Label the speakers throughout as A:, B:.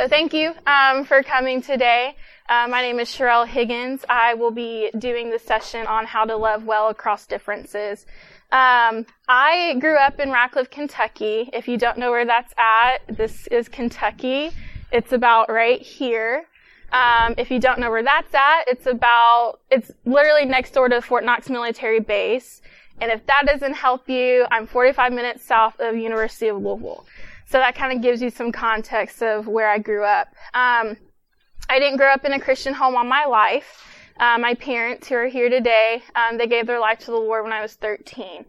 A: So thank you um, for coming today. Uh, my name is Sherelle Higgins. I will be doing the session on how to love well across differences. Um, I grew up in Radcliff, Kentucky. If you don't know where that's at, this is Kentucky. It's about right here. Um, if you don't know where that's at, it's about, it's literally next door to Fort Knox Military Base. And if that doesn't help you, I'm 45 minutes south of University of Louisville. So that kind of gives you some context of where I grew up. Um, I didn't grow up in a Christian home all my life. Uh, my parents who are here today, um, they gave their life to the Lord when I was 13.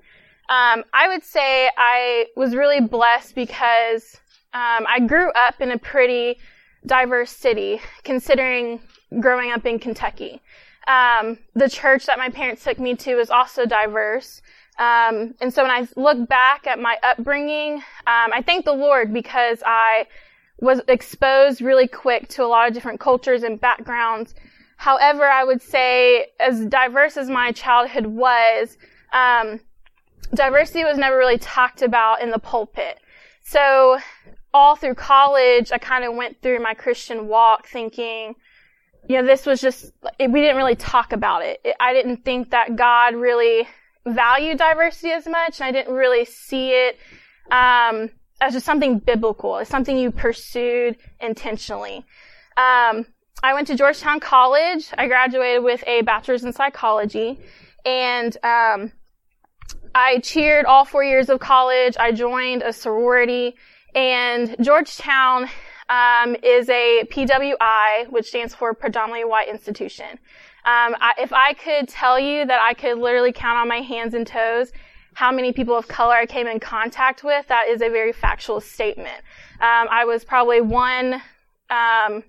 A: Um, I would say I was really blessed because um, I grew up in a pretty diverse city, considering growing up in Kentucky. Um, the church that my parents took me to is also diverse. Um, and so when I look back at my upbringing, um, I thank the Lord because I was exposed really quick to a lot of different cultures and backgrounds. However, I would say as diverse as my childhood was, um, diversity was never really talked about in the pulpit. So all through college, I kind of went through my Christian walk thinking, you know, this was just, we didn't really talk about it. I didn't think that God really valued diversity as much, and I didn't really see it um, as just something biblical. It's something you pursued intentionally. Um, I went to Georgetown College. I graduated with a bachelor's in psychology, and um, I cheered all four years of college. I joined a sorority, and Georgetown um, is a PWI, which stands for Predominantly White Institution. Um, I, if I could tell you that I could literally count on my hands and toes how many people of color I came in contact with, that is a very factual statement. Um, I was probably one. Um,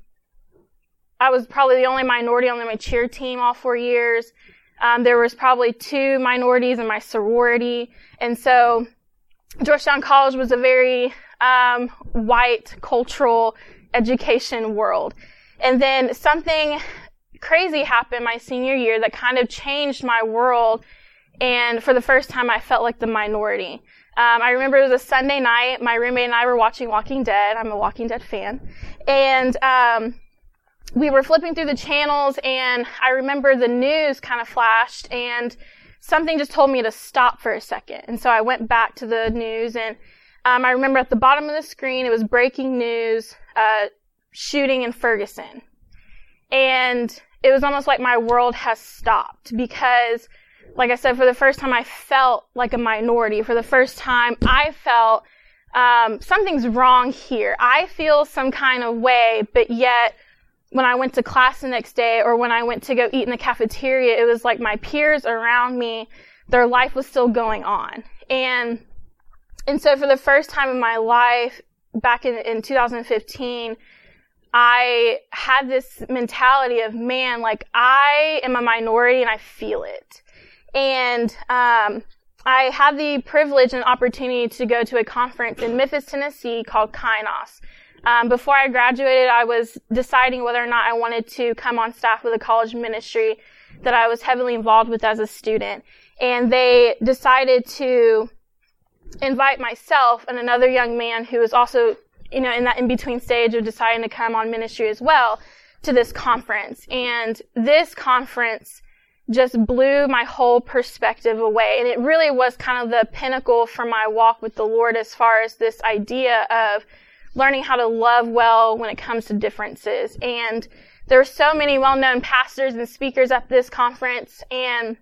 A: I was probably the only minority on my cheer team all four years. Um, there was probably two minorities in my sorority, and so Georgetown College was a very um, white cultural education world. And then something crazy happened my senior year that kind of changed my world. And for the first time, I felt like the minority. Um, I remember it was a Sunday night. My roommate and I were watching Walking Dead. I'm a Walking Dead fan. And um, we were flipping through the channels, and I remember the news kind of flashed, and something just told me to stop for a second. And so I went back to the news, and um, I remember at the bottom of the screen, it was breaking news, uh, shooting in Ferguson. And it was almost like my world has stopped because, like I said, for the first time I felt like a minority. For the first time I felt, um, something's wrong here. I feel some kind of way, but yet when I went to class the next day or when I went to go eat in the cafeteria, it was like my peers around me, their life was still going on. And and so for the first time in my life, back in, in 2015, I had this mentality of, man, like I am a minority and I feel it. And, um, I had the privilege and opportunity to go to a conference in Memphis, Tennessee called Kainos. Um, before I graduated, I was deciding whether or not I wanted to come on staff with a college ministry that I was heavily involved with as a student. And they decided to invite myself and another young man who was also, you know, in that in between stage of deciding to come on ministry as well to this conference. And this conference just blew my whole perspective away. And it really was kind of the pinnacle for my walk with the Lord as far as this idea of learning how to love well when it comes to differences. And there were so many well-known pastors and speakers at this conference. And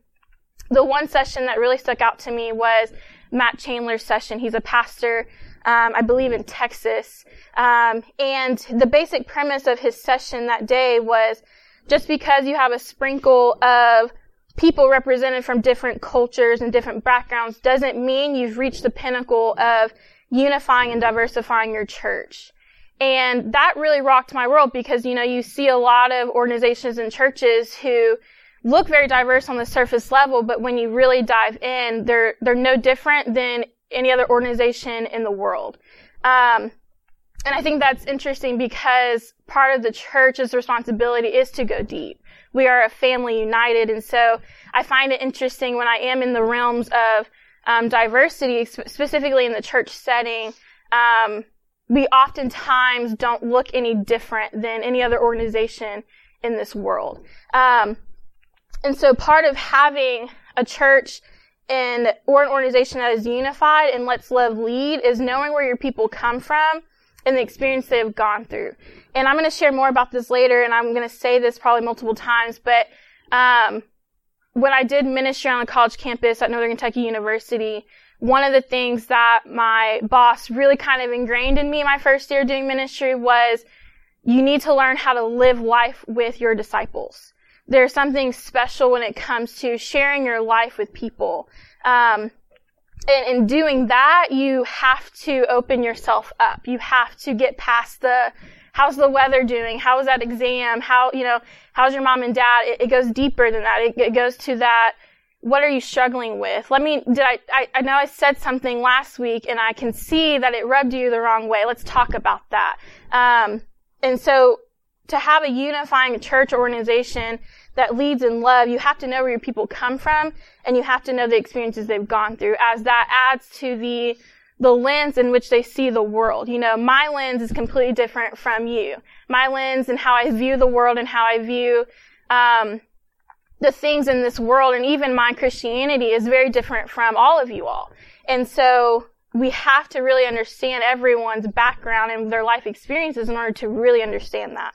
A: the one session that really stuck out to me was Matt Chandler's session. He's a pastor, um, I believe in Texas. Um, and the basic premise of his session that day was just because you have a sprinkle of people represented from different cultures and different backgrounds doesn't mean you've reached the pinnacle of unifying and diversifying your church. And that really rocked my world because, you know, you see a lot of organizations and churches who look very diverse on the surface level, but when you really dive in, they're they're no different than any other organization in the world. Um, and I think that's interesting because part of the church's responsibility is to go deep. We are a family united, and so I find it interesting when I am in the realms of um, diversity, specifically in the church setting. Um, we oftentimes don't look any different than any other organization in this world. Um, and so part of having a church and or an organization that is unified and lets love lead is knowing where your people come from and the experience they've gone through. And I'm going to share more about this later, and I'm going to say this probably multiple times, but um, when I did ministry on the college campus at Northern Kentucky University, one of the things that my boss really kind of ingrained in me my first year doing ministry was you need to learn how to live life with your disciples. There's something special when it comes to sharing your life with people. Um, and in doing that, you have to open yourself up. You have to get past the, how's the weather doing? How was that exam? How, you know, how's your mom and dad? It, it goes deeper than that. It, it, goes to that, what are you struggling with? Let me, did I, I, I know I said something last week and I can see that it rubbed you the wrong way. Let's talk about that. Um, and so to have a unifying church organization that leads in love, you have to know where your people come from and you have to know the experiences they've gone through as that adds to the the lens in which they see the world. You know, my lens is completely different from you. My lens and how I view the world and how I view um, the things in this world and even my Christianity is very different from all of you all. And so we have to really understand everyone's background and their life experiences in order to really understand that.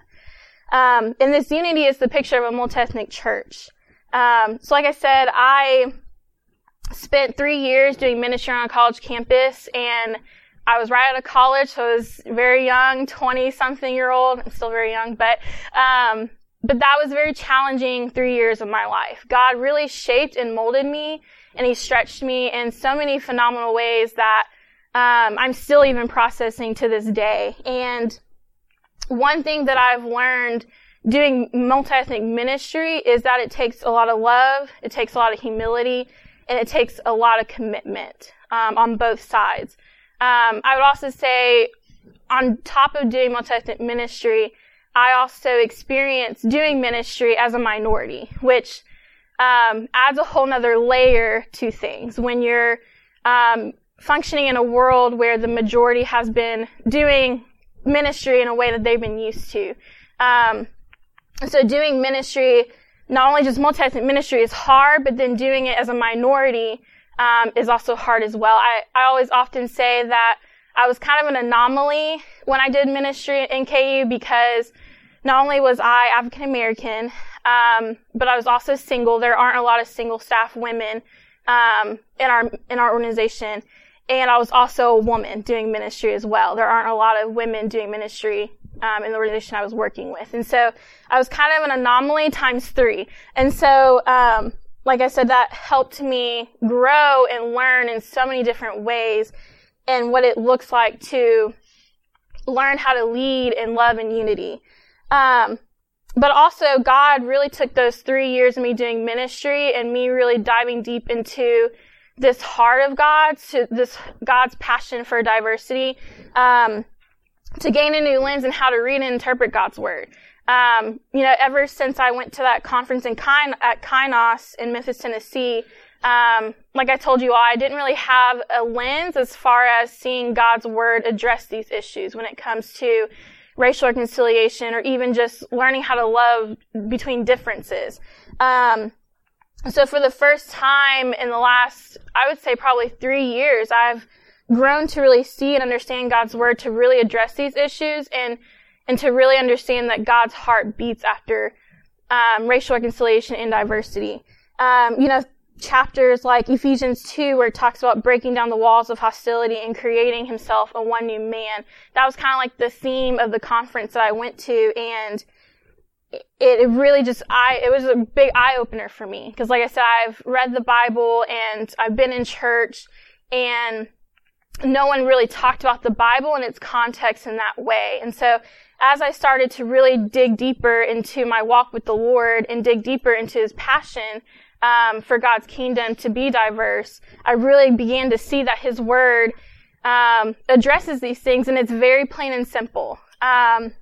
A: Um, and this unity is the picture of a multi-ethnic church. Um, so like I said, I spent three years doing ministry on a college campus and I was right out of college, so I was very young, 20 something year old. I'm still very young, but, um, but that was very challenging three years of my life. God really shaped and molded me and he stretched me in so many phenomenal ways that, um, I'm still even processing to this day. And one thing that I've learned doing multi-ethnic ministry is that it takes a lot of love, it takes a lot of humility, and it takes a lot of commitment um, on both sides. Um, I would also say, on top of doing multi-ethnic ministry, I also experience doing ministry as a minority, which um, adds a whole nother layer to things. When you're um, functioning in a world where the majority has been doing ministry in a way that they've been used to. Um, so doing ministry, not only just multi-ethnic ministry is hard, but then doing it as a minority um, is also hard as well. I, I always often say that I was kind of an anomaly when I did ministry in KU because not only was I African American, um, but I was also single. There aren't a lot of single staff women um, in our in our organization, and I was also a woman doing ministry as well. There aren't a lot of women doing ministry um, in the organization I was working with. And so I was kind of an anomaly times three. And so, um, like I said, that helped me grow and learn in so many different ways and what it looks like to learn how to lead in love and unity. Um, but also God really took those three years of me doing ministry and me really diving deep into this heart of God, to this God's passion for diversity, um, to gain a new lens and how to read and interpret God's word. Um, you know, ever since I went to that conference in at Kainos in Memphis, Tennessee, um, like I told you all, I didn't really have a lens as far as seeing God's word address these issues when it comes to racial reconciliation or even just learning how to love between differences. Um, so for the first time in the last, I would say probably three years, I've grown to really see and understand God's word to really address these issues and, and to really understand that God's heart beats after, um, racial reconciliation and diversity. Um, you know, chapters like Ephesians 2 where it talks about breaking down the walls of hostility and creating himself a one new man. That was kind of like the theme of the conference that I went to and it really just I it was a big eye opener for me because like I said I've read the Bible and I've been in church and no one really talked about the Bible and its context in that way. And so as I started to really dig deeper into my walk with the Lord and dig deeper into his passion um, for God's kingdom to be diverse, I really began to see that his word um, addresses these things and it's very plain and simple. Um,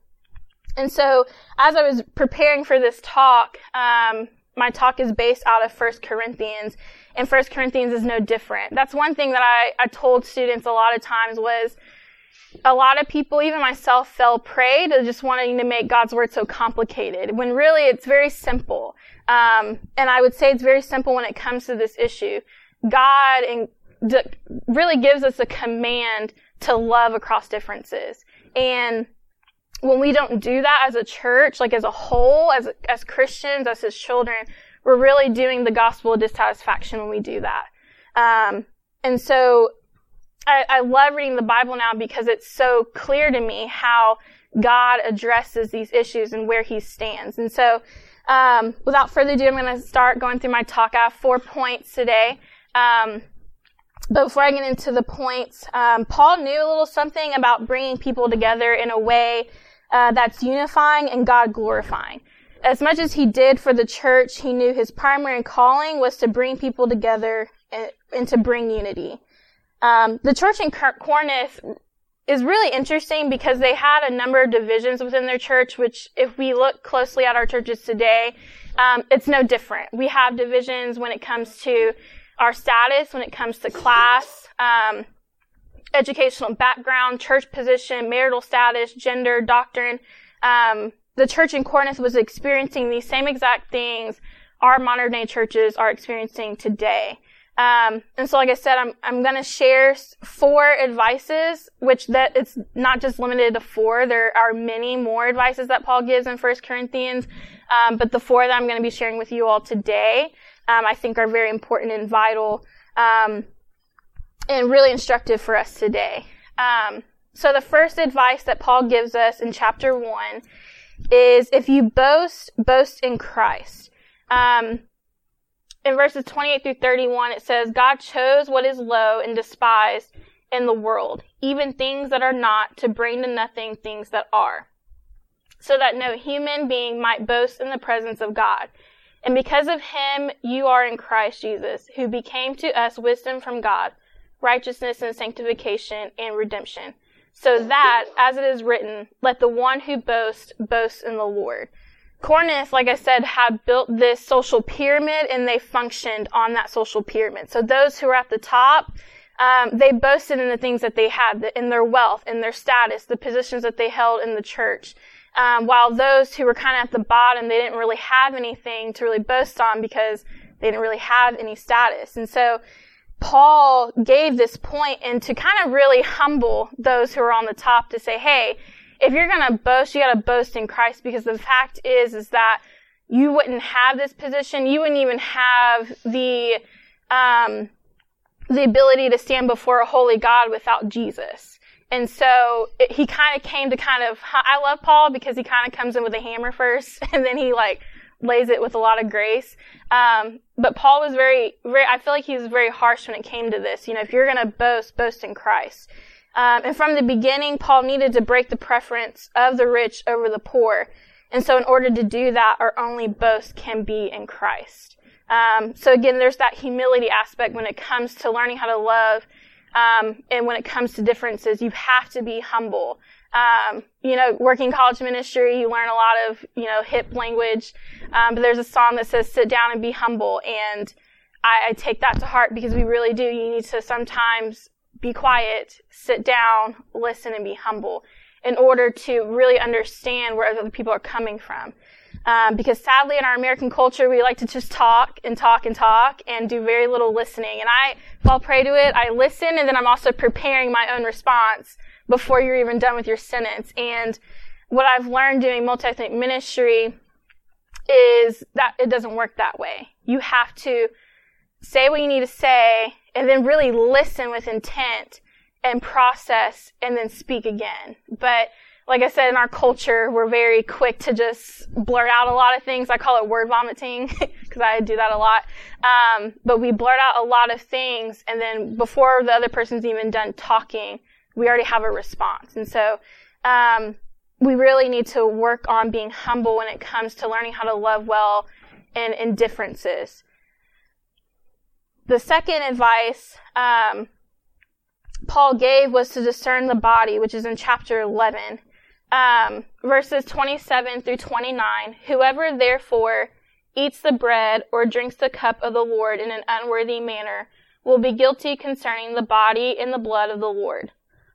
A: and so, as I was preparing for this talk, um, my talk is based out of First Corinthians, and First Corinthians is no different. That's one thing that I, I told students a lot of times was, a lot of people, even myself, fell prey to just wanting to make God's word so complicated when really it's very simple. Um, and I would say it's very simple when it comes to this issue. God and really gives us a command to love across differences. And when we don't do that as a church, like as a whole, as, as Christians, as his children, we're really doing the gospel of dissatisfaction when we do that. Um, and so I, I love reading the Bible now because it's so clear to me how God addresses these issues and where he stands. And so, um, without further ado, I'm going to start going through my talk. I have four points today. Um, but before I get into the points, um, Paul knew a little something about bringing people together in a way uh, that's unifying and God glorifying. As much as he did for the church, he knew his primary calling was to bring people together and, and to bring unity. Um, the church in Corinth is really interesting because they had a number of divisions within their church, which if we look closely at our churches today, um, it's no different. We have divisions when it comes to our status, when it comes to class, um, educational background, church position, marital status, gender, doctrine. Um, the church in Corinth was experiencing these same exact things our modern day churches are experiencing today. Um, and so, like I said, I'm I'm going to share four advices, which that it's not just limited to four. There are many more advices that Paul gives in First Corinthians, um, but the four that I'm going to be sharing with you all today, um, I think, are very important and vital, um, and really instructive for us today. Um, so, the first advice that Paul gives us in chapter one is, if you boast, boast in Christ. Um, in verses 28 through 31, it says, God chose what is low and despised in the world, even things that are not, to bring to nothing things that are, so that no human being might boast in the presence of God. And because of him, you are in Christ Jesus, who became to us wisdom from God, righteousness and sanctification and redemption. So that, as it is written, let the one who boasts boast in the Lord. Corinth, like I said, had built this social pyramid and they functioned on that social pyramid. So those who were at the top, um, they boasted in the things that they had, in their wealth, in their status, the positions that they held in the church. Um, while those who were kind of at the bottom, they didn't really have anything to really boast on because they didn't really have any status. And so Paul gave this point and to kind of really humble those who are on the top to say, hey, if you're gonna boast, you gotta boast in Christ because the fact is, is that you wouldn't have this position. You wouldn't even have the, um, the ability to stand before a holy God without Jesus. And so it, he kind of came to kind of, I love Paul because he kind of comes in with a hammer first and then he like lays it with a lot of grace. Um, but Paul was very, very, I feel like he was very harsh when it came to this. You know, if you're going to boast, boast in Christ. Um, and from the beginning, Paul needed to break the preference of the rich over the poor. And so in order to do that, our only boast can be in Christ. Um, so again, there's that humility aspect when it comes to learning how to love. Um, and when it comes to differences, you have to be humble. Um, you know, working college ministry, you learn a lot of, you know, hip language. Um, but there's a song that says, sit down and be humble. And I, I take that to heart because we really do. You need to sometimes be quiet, sit down, listen, and be humble in order to really understand where other people are coming from. Um, because sadly, in our American culture, we like to just talk and talk and talk and do very little listening. And I fall prey to it. I listen, and then I'm also preparing my own response before you're even done with your sentence. And what I've learned doing multi-ethnic ministry is that it doesn't work that way. You have to say what you need to say and then really listen with intent and process and then speak again. But like I said, in our culture, we're very quick to just blurt out a lot of things. I call it word vomiting because I do that a lot. Um, but we blurt out a lot of things, and then before the other person's even done talking, we already have a response. And so, um, we really need to work on being humble when it comes to learning how to love well and in differences. The second advice um, Paul gave was to discern the body, which is in chapter 11, um, verses 27 through 29. Whoever therefore eats the bread or drinks the cup of the Lord in an unworthy manner will be guilty concerning the body and the blood of the Lord.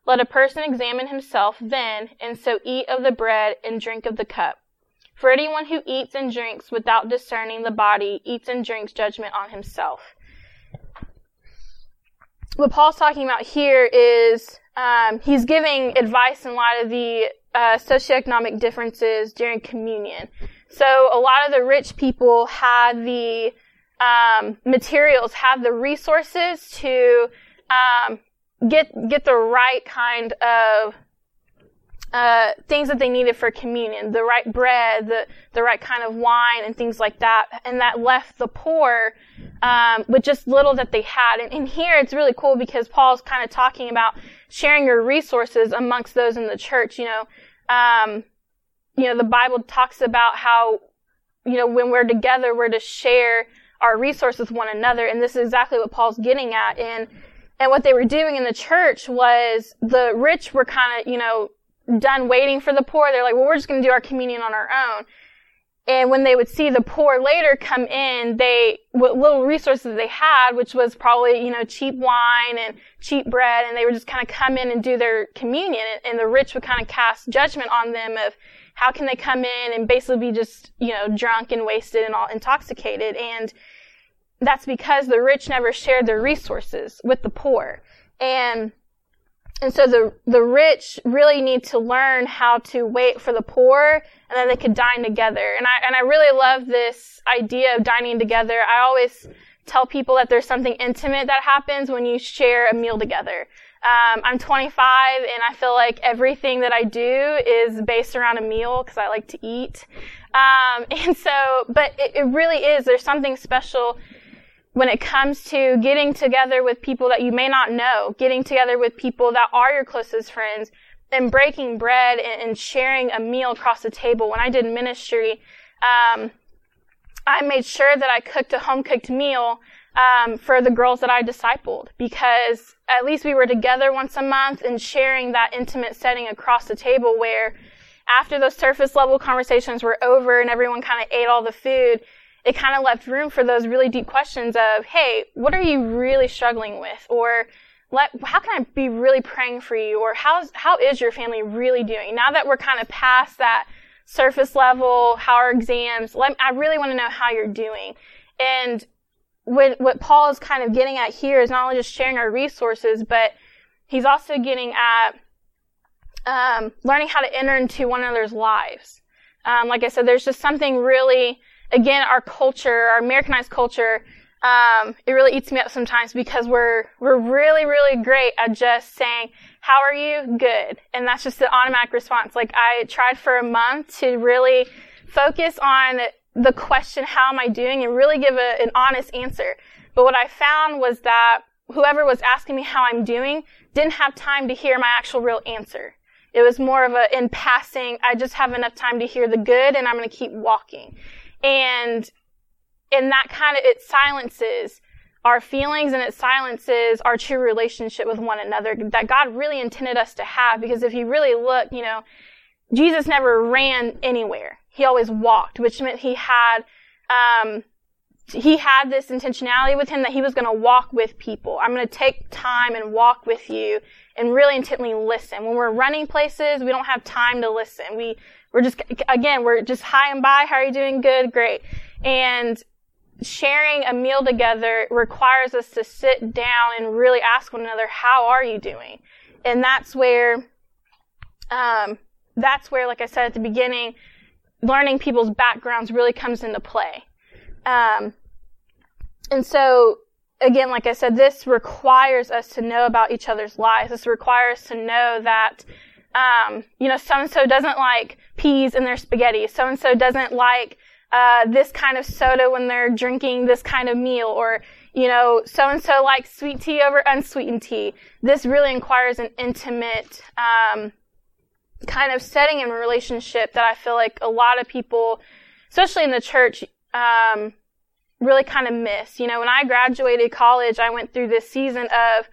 A: Let a person examine himself then, and so eat of the bread and drink of the cup. For anyone who eats and drinks without discerning the body eats and drinks judgment on himself. What Paul's talking about here is um, he's giving advice in light of the uh, socioeconomic differences during communion. So a lot of the rich people had the um, materials, had the resources to um, get get the right kind of uh, things that they needed for communion, the right bread, the the right kind of wine, and things like that, and that left the poor um, with just little that they had. And, and here it's really cool because Paul's kind of talking about sharing your resources amongst those in the church. You know, um, you know, the Bible talks about how you know when we're together, we're to share our resources with one another, and this is exactly what Paul's getting at. And and what they were doing in the church was the rich were kind of, you know, done waiting for the poor. They're like, well, we're just going to do our communion on our own. And when they would see the poor later come in, they, what little resources they had, which was probably, you know, cheap wine and cheap bread, and they would just kind of come in and do their communion, and the rich would kind of cast judgment on them of how can they come in and basically be just, you know, drunk and wasted and all intoxicated. And that's because the rich never shared their resources with the poor. And and so the the rich really need to learn how to wait for the poor and then they could dine together. And I and I really love this idea of dining together. I always tell people that there's something intimate that happens when you share a meal together. Um, I'm 25 and I feel like everything that I do is based around a meal because I like to eat. Um, and so, but it, it really is. There's something special when it comes to getting together with people that you may not know, getting together with people that are your closest friends, and breaking bread and, sharing a meal across the table. When I did ministry, um, I made sure that I cooked a home cooked meal um, for the girls that I discipled because at least we were together once a month and sharing that intimate setting across the table where after those surface level conversations were over and everyone kind of ate all the food, it kind of left room for those really deep questions of, hey, what are you really struggling with? Or let, how can I be really praying for you? Or how's, how is your family really doing? Now that we're kind of past that surface level, how are exams? Let, I really want to know how you're doing. And what, what Paul is kind of getting at here is not only just sharing our resources, but he's also getting at um, learning how to enter into one another's lives. Um, like I said, there's just something really again, our culture, our Americanized culture, um, it really eats me up sometimes because we're we're really really great at just saying how are you? Good. And that's just the automatic response. Like i tried for a month to really focus on the question how am i doing? and really give a, an honest answer. But what i found was that whoever was asking me how i'm doing didn't have time to hear my actual real answer. It was more of a in passing i just have enough time to hear the good and i'm going to keep walking and in that kind of, it silences our feelings and it silences our true relationship with one another that God really intended us to have. Because if you really look, you know, Jesus never ran anywhere. He always walked, which meant he had, um, he had this intentionality with him that he was going to walk with people. I'm going to take time and walk with you and really intently listen. When we're running places, we don't have time to listen. We we're just, again, we're just high and by. How are you doing? Good, great. And sharing a meal together requires us to sit down and really ask one another, how are you doing? And that's where, um, that's where, like I said at the beginning, learning people's backgrounds really comes into play. Um, and so, again, like I said, this requires us to know about each other's lives. This requires us to know that um, you know, so and so doesn't like peas in their spaghetti. So and so doesn't like uh, this kind of soda when they're drinking this kind of meal, or you know, so and so likes sweet tea over unsweetened tea. This really inquires an intimate um, kind of setting and relationship that I feel like a lot of people, especially in the church, um, really kind of miss. You know, when I graduated college, I went through this season of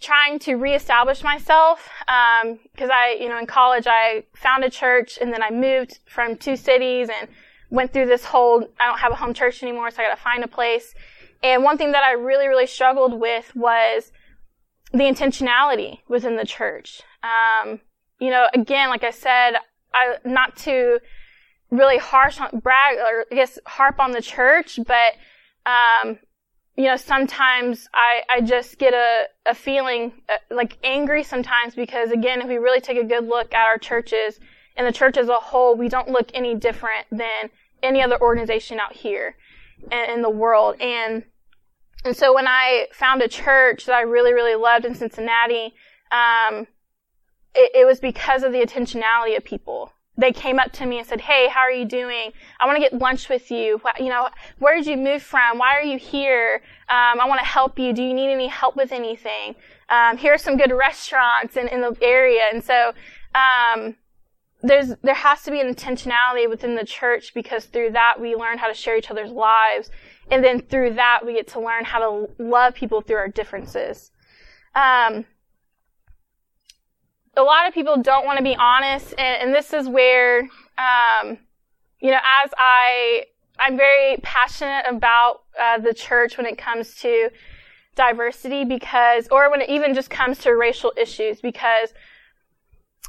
A: trying to reestablish myself because um, I, you know, in college I found a church and then I moved from two cities and went through this whole I don't have a home church anymore, so I got to find a place. And one thing that I really, really struggled with was the intentionality within the church. Um, you know, again, like I said, I, not to really harsh on, brag, or I guess harp on the church, but, um, you know, sometimes I, I just get a, a feeling uh, like angry sometimes because again, if we really take a good look at our churches and the church as a whole, we don't look any different than any other organization out here in, in the world. And, and so when I found a church that I really, really loved in Cincinnati, um, it, it was because of the intentionality of people they came up to me and said, "Hey, how are you doing? I want to get lunch with you. You know, where did you move from? Why are you here? Um, I want to help you. Do you need any help with anything? Um, here are some good restaurants in, in the area." And so, um, there's there has to be an intentionality within the church because through that we learn how to share each other's lives, and then through that we get to learn how to love people through our differences. Um, a lot of people don't want to be honest, and, and this is where, um, you know, as I, I'm very passionate about uh, the church when it comes to diversity because, or when it even just comes to racial issues, because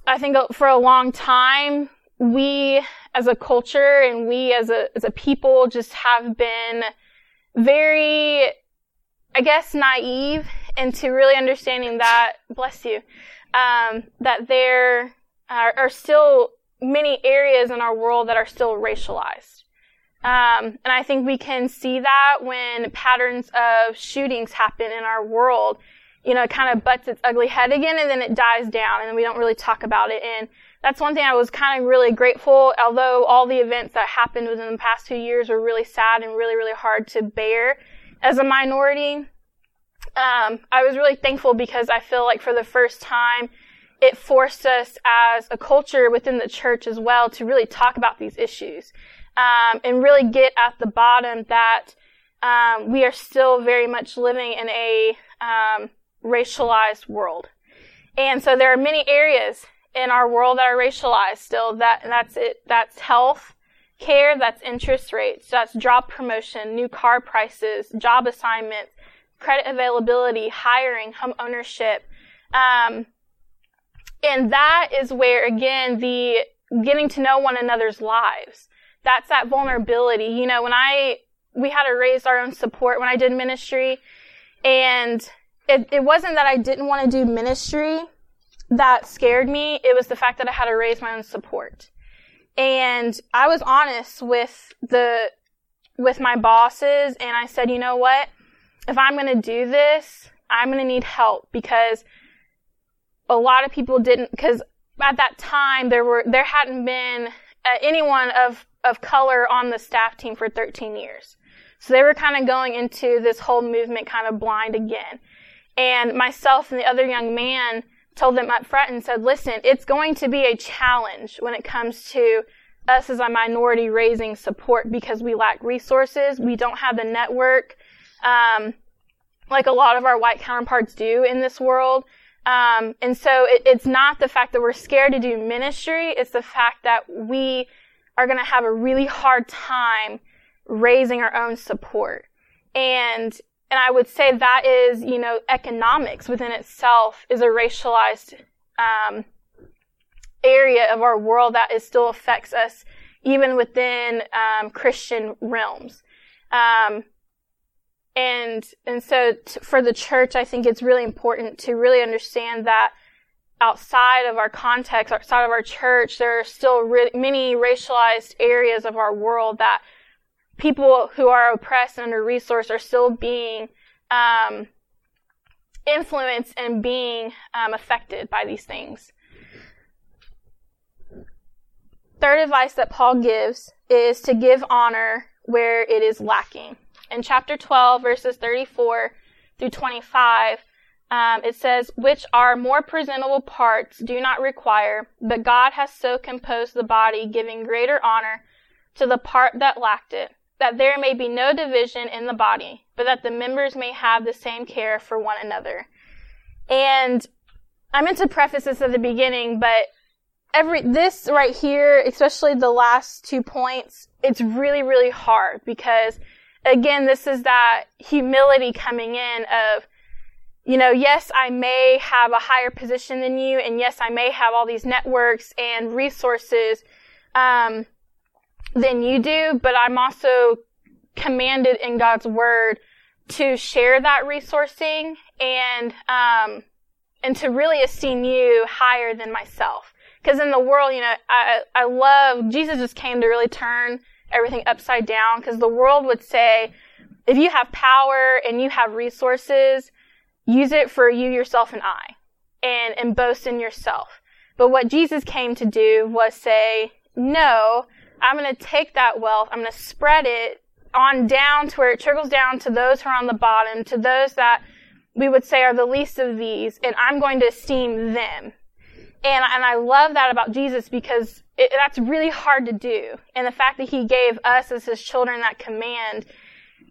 A: I think for a long time, we as a culture and we as a, as a people just have been very, I guess, naive into really understanding that, bless you, um, that there are, are, still many areas in our world that are still racialized. Um, and I think we can see that when patterns of shootings happen in our world. You know, it kind of butts its ugly head again and then it dies down and we don't really talk about it. And that's one thing I was kind of really grateful, although all the events that happened within the past two years were really sad and really, really hard to bear as a minority um, I was really thankful because I feel like for the first time, it forced us as a culture within the church as well to really talk about these issues um, and really get at the bottom that um, we are still very much living in a um, racialized world. And so there are many areas in our world that are racialized still. That that's it. That's health care. That's interest rates. That's job promotion, new car prices, job assignments, credit availability, hiring, home ownership. Um, and that is where, again, the getting to know one another's lives. That's that vulnerability. You know, when I, we had to raise our own support when I did ministry, and it, it wasn't that I didn't want to do ministry that scared me. It was the fact that I had to raise my own support. And I was honest with the, with my bosses, and I said, you know what? If I'm going to do this, I'm going to need help because a lot of people didn't, because at that time there were, there hadn't been uh, anyone of, of color on the staff team for 13 years. So they were kind of going into this whole movement kind of blind again. And myself and the other young man told them up front and said, listen, it's going to be a challenge when it comes to us as a minority raising support because we lack resources. We don't have the network um, like a lot of our white counterparts do in this world. Um, and so it, it's not the fact that we're scared to do ministry, it's the fact that we are going to have a really hard time raising our own support. And and I would say that is, you know, economics within itself is a racialized um, area of our world that is still affects us even within um, Christian realms. Um, and, and so t- for the church, I think it's really important to really understand that outside of our context, outside of our church, there are still many racialized areas of our world that people who are oppressed and under resourced are still being um, influenced and being um, affected by these things. Third advice that Paul gives is to give honor where it is lacking in chapter 12, verses 34 through 25, um, it says, Which are more presentable parts do not require, but God has so composed the body, giving greater honor to the part that lacked it, that there may be no division in the body, but that the members may have the same care for one another. And I meant to preface this at the beginning, but every, this right here, especially the last two points, it's really, really hard because again, this is that humility coming in of, you know, yes, I may have a higher position than you, and yes, I may have all these networks and resources um, than you do, but I'm also commanded in God's word to share that resourcing and um, and to really esteem you higher than myself. Because in the world, you know, I I love Jesus just came to really turn everything upside down. Because the world would say, if you have power and you have resources, use it for you, yourself, and I, and and boast in yourself. But what Jesus came to do was say, no, I'm going to take that wealth, I'm going to spread it on down to where it trickles down to those who are on the bottom, to those that we would say are the least of these, and I'm going to esteem them. And, and I love that about Jesus because it, that's really hard to do. And the fact that he gave us as his children that command,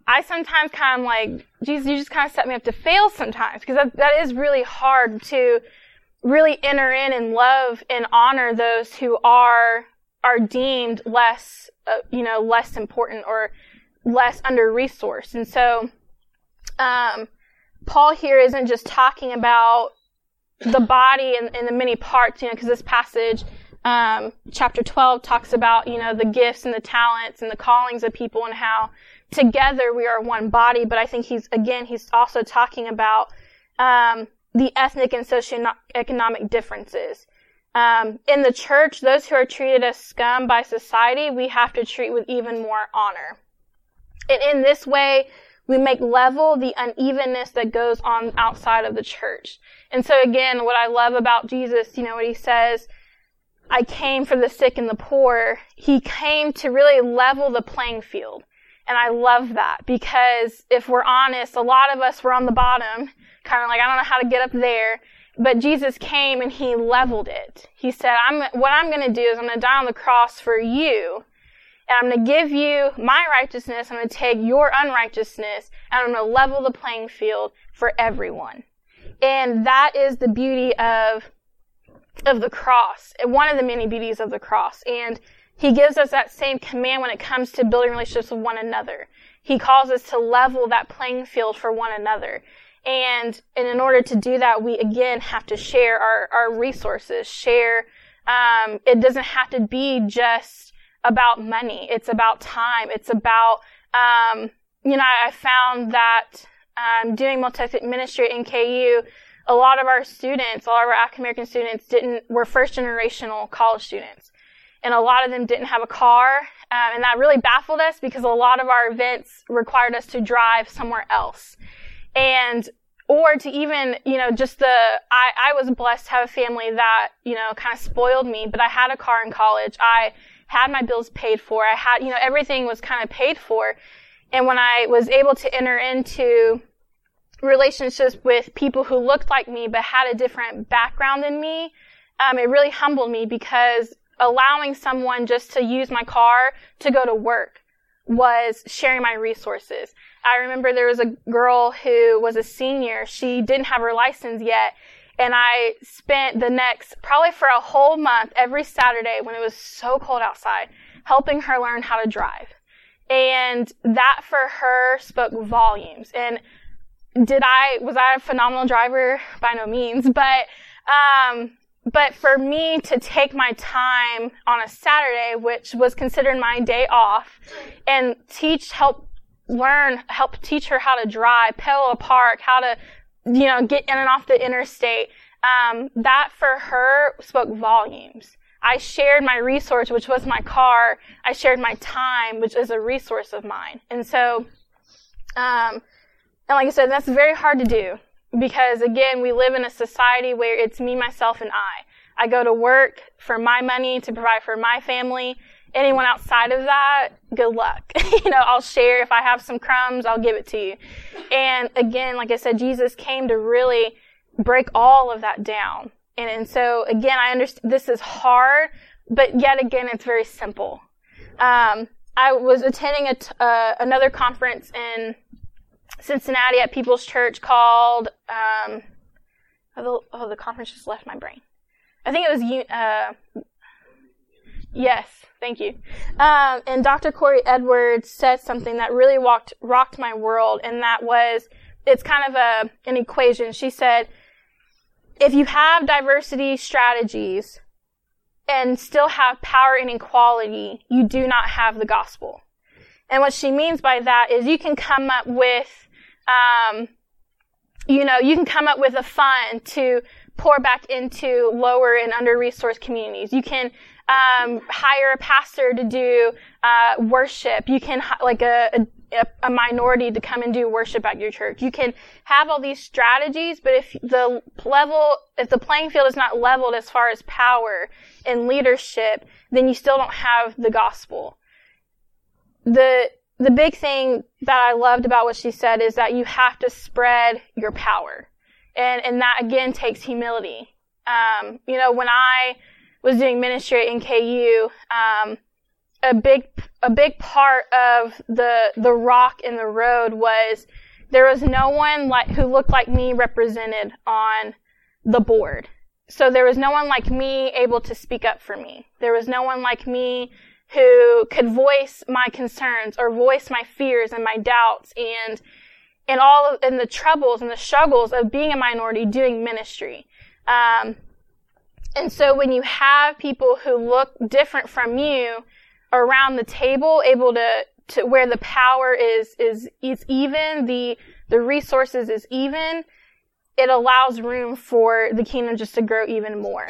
A: I sometimes kind of like, Jesus, you just kind of set me up to fail sometimes because that, that is really hard to really enter in and love and honor those who are, are deemed less, uh, you know, less important or less under resourced. And so, um, Paul here isn't just talking about the body and, and the many parts, you know, because this passage, um, chapter 12 talks about, you know, the gifts and the talents and the callings of people and how together we are one body. But I think he's, again, he's also talking about, um, the ethnic and socioeconomic differences. Um, in the church, those who are treated as scum by society, we have to treat with even more honor. And in this way, we make level the unevenness that goes on outside of the church. And so again, what I love about Jesus, you know, what he says, I came for the sick and the poor. He came to really level the playing field. And I love that because if we're honest, a lot of us were on the bottom, kind of like, I don't know how to get up there. But Jesus came and he leveled it. He said, I'm, what I'm going to do is I'm going to die on the cross for you and I'm going to give you my righteousness. I'm going to take your unrighteousness and I'm going to level the playing field for everyone. And that is the beauty of, of the cross. One of the many beauties of the cross. And he gives us that same command when it comes to building relationships with one another. He calls us to level that playing field for one another. And, and in order to do that, we again have to share our, our resources, share, um, it doesn't have to be just about money. It's about time. It's about, um, you know, I found that um, doing multi ministry in KU, a lot of our students, a lot of our African American students didn't were first generational college students, and a lot of them didn't have a car, um, and that really baffled us because a lot of our events required us to drive somewhere else, and or to even you know just the I, I was blessed to have a family that you know kind of spoiled me, but I had a car in college. I had my bills paid for. I had, you know, everything was kind of paid for. And when I was able to enter into relationships with people who looked like me but had a different background than me, um, it really humbled me because allowing someone just to use my car to go to work was sharing my resources. I remember there was a girl who was a senior. She didn't have her license yet and I spent the next, probably for a whole month, every Saturday when it was so cold outside, helping her learn how to drive. And that for her spoke volumes. And did I, was I a phenomenal driver? By no means, but, um, but for me to take my time on a Saturday, which was considered my day off, and teach, help learn, help teach her how to drive, pedal a park, how to you know, get in and off the interstate, um, that for her spoke volumes. I shared my resource, which was my car. I shared my time, which is a resource of mine. And so, um, and like I said, that's very hard to do because again, we live in a society where it's me, myself, and I. I go to work for my money to provide for my family. Anyone outside of that, good luck. you know, I'll share. If I have some crumbs, I'll give it to you. And again, like I said, Jesus came to really break all of that down. And, and so again, I understand this is hard, but yet again, it's very simple. Um, I was attending uh, another conference in Cincinnati at People's Church called, um, oh the, oh, the conference just left my brain. I think it was, uh, yes, thank you. Um, and Dr. Korie Edwards said something that really walked, rocked my world, and that was, it's kind of a, an equation. She said, if you have diversity strategies and still have power inequality, you do not have the gospel. And what she means by that is you can come up with, um, you know, you can come up with a fund to pour back into lower and under-resourced communities. You can um, hire a pastor to do uh, worship. You can like a, a, a minority to come and do worship at your church. You can have all these strategies, but if the level, if the playing field is not leveled as far as power and leadership, then you still don't have the gospel. The the big thing that I loved about what she said is that you have to spread your power. And, and that again takes humility. Um, you know, when I was doing ministry at NKU, um, a big, a big part of the, the rock in the road was there was no one like, who looked like me represented on the board. So there was no one like me able to speak up for me. There was no one like me who could voice my concerns or voice my fears and my doubts and and all of and the troubles and the struggles of being a minority doing ministry. Um, and so when you have people who look different from you around the table, able to to where the power is is is even, the the resources is even, it allows room for the kingdom just to grow even more.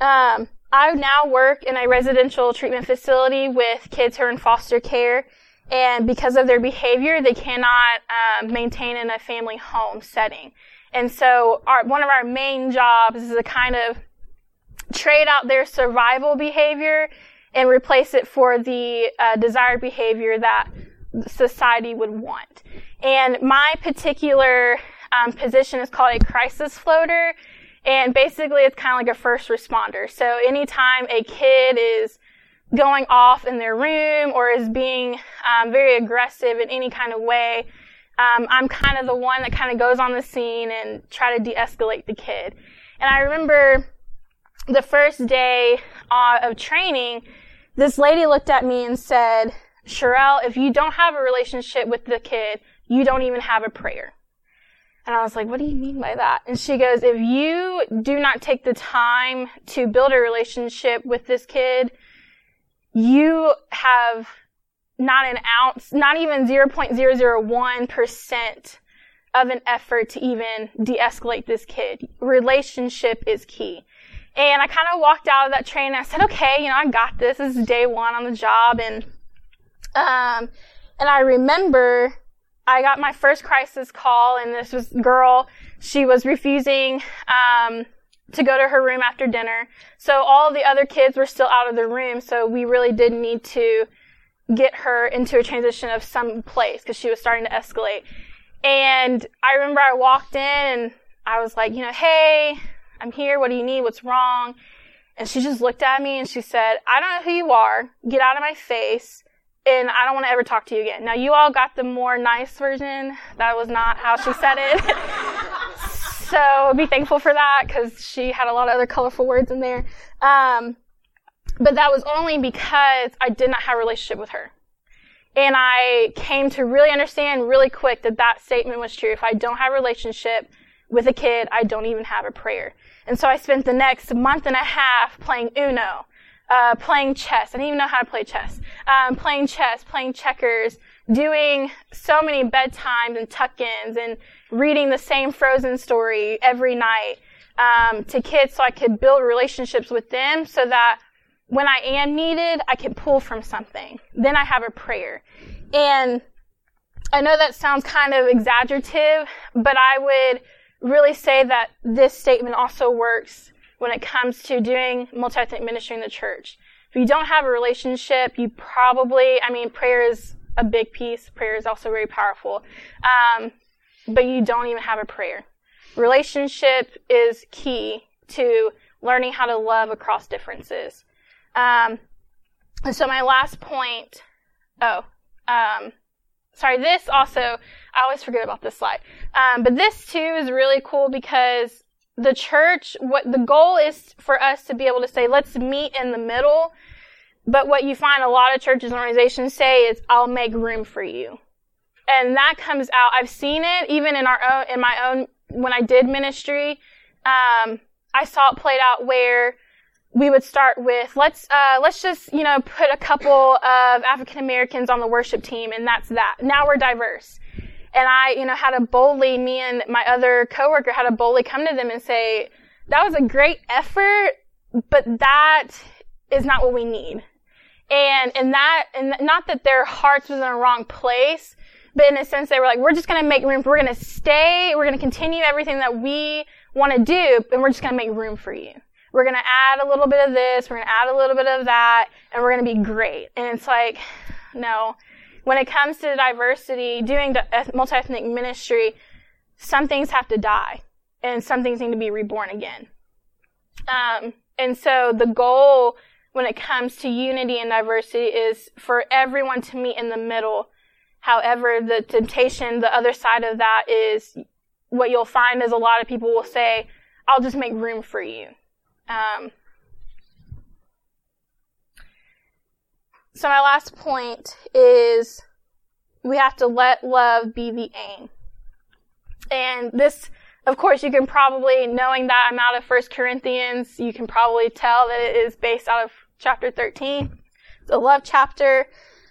A: Um, I now work in a residential treatment facility with kids who are in foster care, and because of their behavior, they cannot um, maintain in a family home setting. And so, our, one of our main jobs is to kind of trade out their survival behavior and replace it for the uh, desired behavior that society would want. And my particular um, position is called a crisis floater, and basically, it's kind of like a first responder. So anytime a kid is going off in their room or is being um, very aggressive in any kind of way, um, I'm kind of the one that kind of goes on the scene and try to de-escalate the kid. And I remember the first day uh, of training, this lady looked at me and said, Sherelle, if you don't have a relationship with the kid, you don't even have a prayer. And I was like, what do you mean by that? And she goes, if you do not take the time to build a relationship with this kid, you have not an ounce, not even 0.001% of an effort to even de-escalate this kid. Relationship is key. And I kind of walked out of that train and I said, okay, you know, I got this. This is day one on the job. And, um, and I remember I got my first crisis call, and this was girl. She was refusing um, to go to her room after dinner. So all the other kids were still out of the room. So we really did need to get her into a transition of some place because she was starting to escalate. And I remember I walked in and I was like, you know, hey, I'm here. What do you need? What's wrong? And she just looked at me and she said, I don't know who you are. Get out of my face and I don't want to ever talk to you again. Now, you all got the more nice version. That was not how she said it. so be thankful for that because she had a lot of other colorful words in there. Um, but that was only because I did not have a relationship with her. And I came to really understand really quick that that statement was true. If I don't have a relationship with a kid, I don't even have a prayer. And so I spent the next month and a half playing Uno uh, playing chess. I didn't even know how to play chess. Um, playing chess, playing checkers, doing so many bedtimes and tuck-ins, and reading the same Frozen story every night um, to kids, so I could build relationships with them, so that when I am needed, I can pull from something. Then I have a prayer, and I know that sounds kind of exaggerative, but I would really say that this statement also works when it comes to doing multi-ethnic ministry in the church. If you don't have a relationship, you probably, I mean, prayer is a big piece. Prayer is also very powerful. Um, but you don't even have a prayer. Relationship is key to learning how to love across differences. Um, and so my last point, oh, um, sorry, this also, I always forget about this slide. Um, but this too is really cool because the church, what the goal is for us to be able to say, let's meet in the middle. But what you find a lot of churches and organizations say is, I'll make room for you. and that comes out. I've seen it even in our own, in my own, when I did ministry. Um, I saw it played out where we would start with let's uh, let's just you know put a couple of African Americans on the worship team, and that's that. Now we're diverse. And I, you know, had to boldly, me and my other coworker had to boldly come to them and say, that was a great effort, but that is not what we need. And, and that, and not that their hearts was in a wrong place, but in a sense they were like, we're just gonna make room, we're gonna stay, we're gonna continue everything that we want to do, and we're just gonna make room for you. We're gonna add a little bit of this, we're gonna add a little bit of that, and we're gonna be great. And it's like, no. When it comes to diversity, doing multi-ethnic ministry, some things have to die, and some things need to be reborn again. Um, and so the goal when it comes to unity and diversity is for everyone to meet in the middle. However, the temptation, the other side of that is what you'll find is a lot of people will say, I'll just make room for you. Um, so my last point is we have to let love be the aim. And this of course, you can probably, knowing that I'm out of 1 Corinthians, you can probably tell that it is based out of chapter 13. It's a love chapter.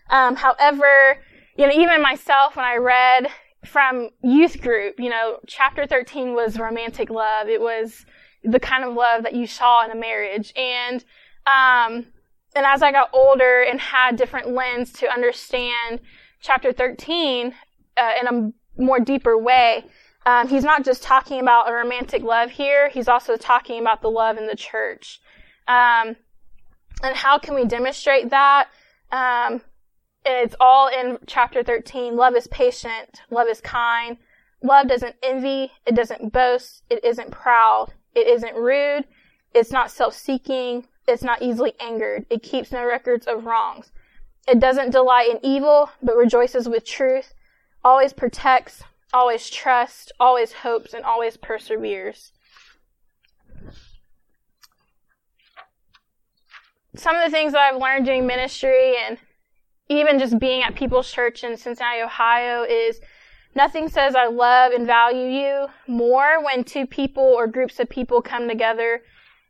A: Um, however, you know, even myself, when I read from youth group, you know, chapter 13 was romantic love. It was the kind of love that you saw in a marriage. And, um, and as I got older and had different lens to understand chapter 13 uh, in a more deeper way, um, he's not just talking about a romantic love here, he's also talking about the love in the church. Um, and how can we demonstrate that? Um, it's all in chapter 13. Love is patient, love is kind. Love doesn't envy, it doesn't boast, it isn't proud, it isn't rude, it's not self-seeking, it's not easily angered, it keeps no records of wrongs. It doesn't delight in evil, but rejoices with truth, always protects, always trusts, always hopes, and always perseveres. Some of the things that I've learned doing ministry and even just being at People's Church in Cincinnati, Ohio is nothing says I love and value you more when two people or groups of people come together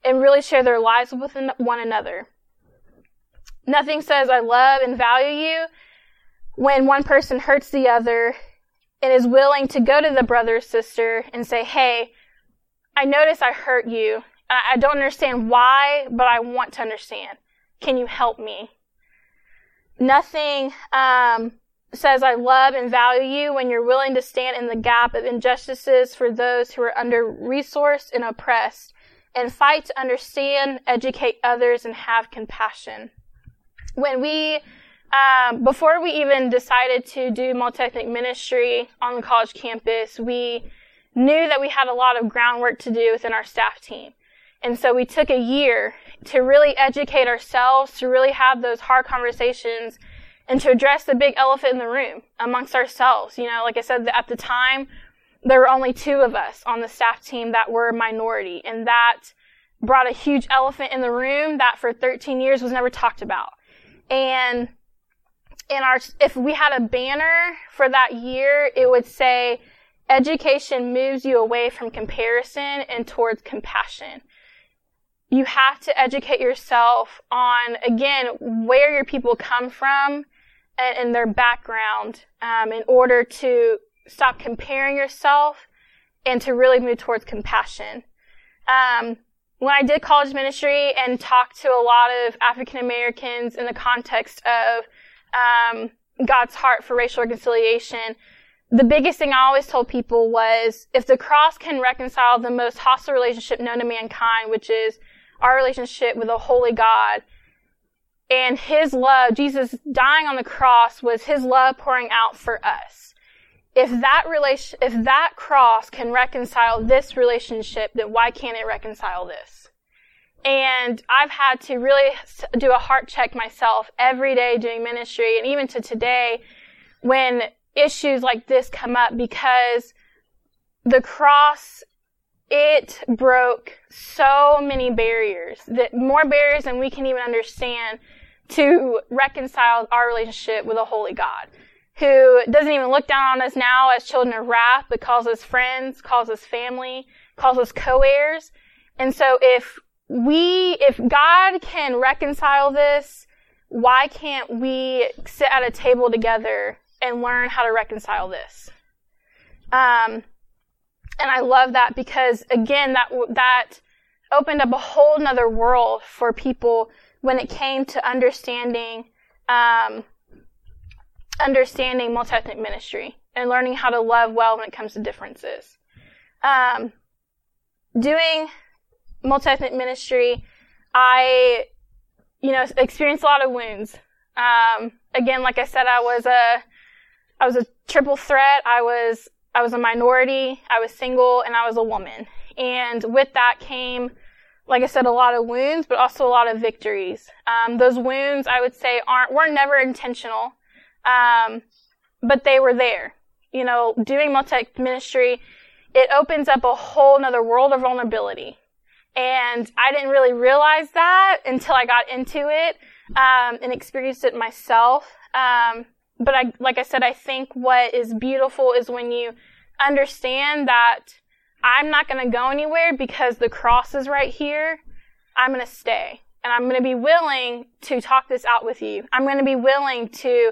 A: and really share their lives with one another. Nothing says I love and value you when one person hurts the other and is willing to go to the brother or sister and say, Hey, I notice I hurt you. I don't understand why, but I want to understand. Can you help me? Nothing um, says I love and value you when you're willing to stand in the gap of injustices for those who are under resourced and oppressed and fight to understand, educate others, and have compassion. When we um, before we even decided to do multi-ethnic ministry on the college campus, we knew that we had a lot of groundwork to do within our staff team. And so we took a year to really educate ourselves, to really have those hard conversations, and to address the big elephant in the room amongst ourselves. You know, like I said, at the time, there were only two of us on the staff team that were minority, and that brought a huge elephant in the room that for 13 years was never talked about. And in our, if we had a banner for that year, it would say, education moves you away from comparison and towards compassion. You have to educate yourself on, again, where your people come from and, and their background um, in order to stop comparing yourself and to really move towards compassion. Um, when I did college ministry and talked to a lot of African Americans in the context of um, God's heart for racial reconciliation, the biggest thing I always told people was if the cross can reconcile the most hostile relationship known to mankind, which is our relationship with a holy God, and his love, Jesus dying on the cross was his love pouring out for us. If that relation, if that cross can reconcile this relationship, then why can't it reconcile this? And I've had to really do a heart check myself every day doing ministry and even to today when issues like this come up because the cross, it broke so many barriers that more barriers than we can even understand to reconcile our relationship with a holy God. Who doesn't even look down on us now as children of wrath, but calls us friends, calls us family, calls us co-heirs. And so if we, if God can reconcile this, why can't we sit at a table together and learn how to reconcile this? Um, and I love that because again, that, that opened up a whole nother world for people when it came to understanding, um, understanding multi-ethnic ministry and learning how to love well when it comes to differences. Um, doing multi-ethnic ministry, I, you know, experienced a lot of wounds. Um, again, like I said, I was a, I was a triple threat. I was, I was a minority. I was single and I was a woman. And with that came, like I said, a lot of wounds, but also a lot of victories. Um, those wounds, I would say, aren't, were never intentional. Um, but they were there. You know, doing multi ministry, it opens up a whole nother world of vulnerability. And I didn't really realize that until I got into it um, and experienced it myself. Um, but I, like I said, I think what is beautiful is when you understand that I'm not going to go anywhere because the cross is right here. I'm going to stay. And I'm going to be willing to talk this out with you. I'm going to be willing to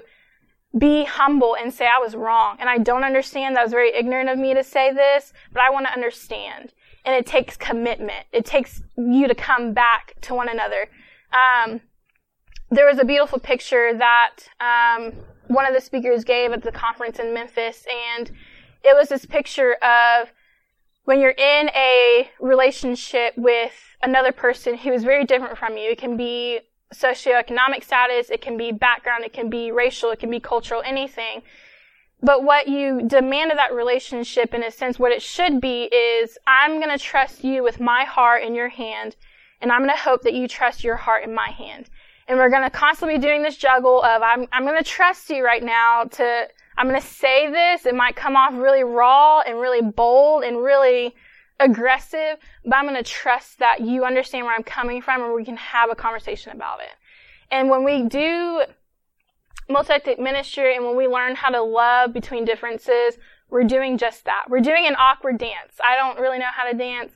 A: be humble and say I was wrong. And I don't understand. That was very ignorant of me to say this, but I want to understand. And it takes commitment. It takes you to come back to one another. Um, there was a beautiful picture that um, one of the speakers gave at the conference in Memphis, and it was this picture of when you're in a relationship with another person who is very different from you. It can be socioeconomic status, it can be background, it can be racial, it can be cultural, anything. But what you demand of that relationship, in a sense, what it should be is, I'm going to trust you with my heart in your hand, and I'm going to hope that you trust your heart in my hand. And we're going to constantly be doing this juggle of, I'm, I'm going to trust you right now to, I'm going to say this. It might come off really raw and really bold and really aggressive, but I'm going to trust that you understand where I'm coming from and we can have a conversation about it. And when we do multi-ethnic ministry and when we learn how to love between differences, we're doing just that. We're doing an awkward dance. I don't really know how to dance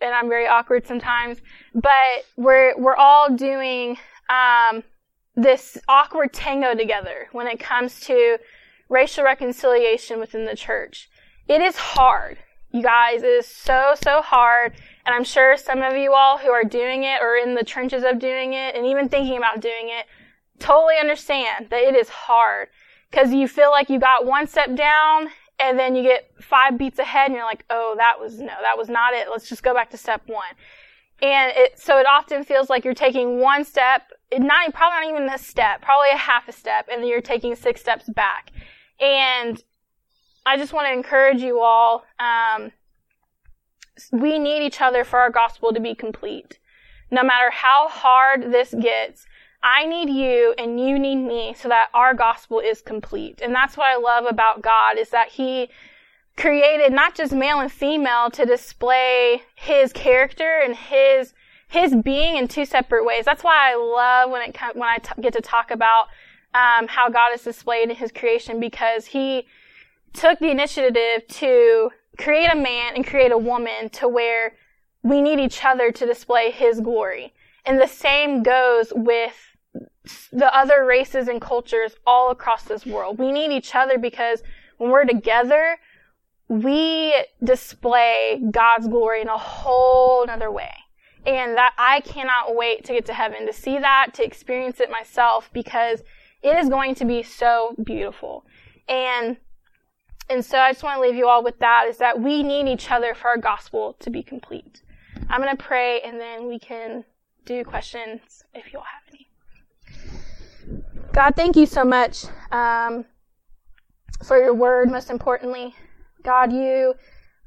A: and I'm very awkward sometimes, but we're, we're all doing, um, this awkward tango together when it comes to racial reconciliation within the church. It is hard. You guys, it is so, so hard. And I'm sure some of you all who are doing it or in the trenches of doing it and even thinking about doing it totally understand that it is hard because you feel like you got one step down and then you get five beats ahead and you're like, oh, that was, no, that was not it. Let's just go back to step one. And it, so it often feels like you're taking one step, not, probably not even a step, probably a half a step, and then you're taking six steps back. And I just want to encourage you all. Um, we need each other for our gospel to be complete. No matter how hard this gets, I need you and you need me so that our gospel is complete. And that's what I love about God is that He created not just male and female to display His character and His His being in two separate ways. That's why I love when it when I t- get to talk about um, how God is displayed in His creation because He took the initiative to create a man and create a woman to where we need each other to display his glory. And the same goes with the other races and cultures all across this world. We need each other because when we're together, we display God's glory in a whole other way. And that I cannot wait to get to heaven to see that, to experience it myself because it is going to be so beautiful. And and so I just want to leave you all with that is that we need each other for our gospel to be complete. I'm going to pray and then we can do questions if you all have any. God, thank you so much um, for your word, most importantly. God, you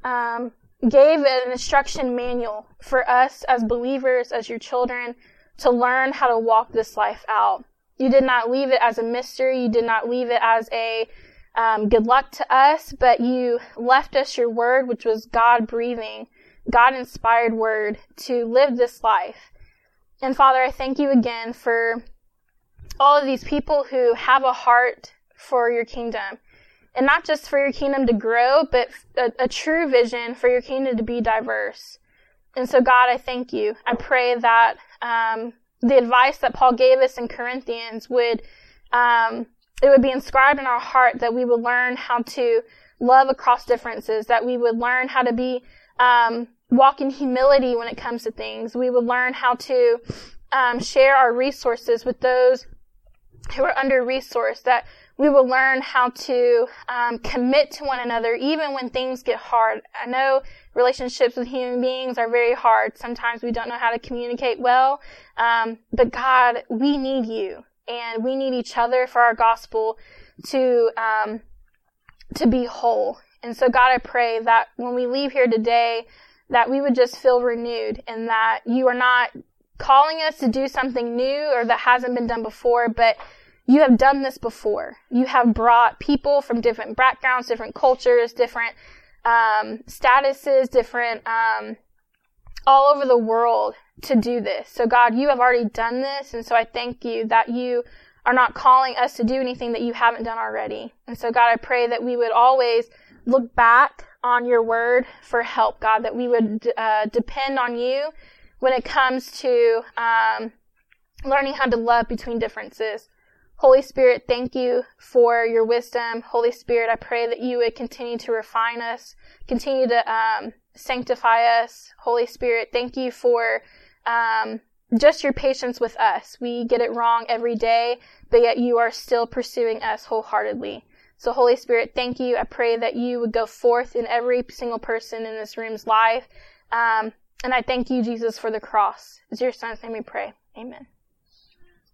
A: um, gave an instruction manual for us as believers, as your children, to learn how to walk this life out. You did not leave it as a mystery. You did not leave it as a um, good luck to us, but you left us your word, which was God breathing, God inspired word to live this life. And Father, I thank you again for all of these people who have a heart for your kingdom. And not just for your kingdom to grow, but a, a true vision for your kingdom to be diverse. And so, God, I thank you. I pray that um, the advice that Paul gave us in Corinthians would um, it would be inscribed in our heart that we would learn how to love across differences, that we would learn how to be um, walk in humility when it comes to things. We would learn how to um, share our resources with those who are under resourced. That we will learn how to um, commit to one another even when things get hard. I know relationships with human beings are very hard. Sometimes we don't know how to communicate well, um, but God, we need you and we need each other for our gospel to um, to be whole. And so, God, I pray that when we leave here today, that we would just feel renewed, and that you are not calling us to do something new or that hasn't been done before, but you have done this before. You have brought people from different backgrounds, different cultures, different um, statuses, different um, all over the world to do this. So God, you have already done this. And so I thank you that you are not calling us to do anything that you haven't done already. And so God, I pray that we would always look back on your word for help, God, that we would uh, depend on you when it comes to um, learning how to love between differences. Holy Spirit, thank you for your wisdom. Holy Spirit, I pray that you would continue to refine us, continue to um, sanctify us. Holy Spirit, thank you for um, just your patience with us. We get it wrong every day, but yet you are still pursuing us wholeheartedly. So, Holy Spirit, thank you. I pray that you would go forth in every single person in this room's life. Um, and I thank you, Jesus, for the cross. It's your son's name we pray. Amen.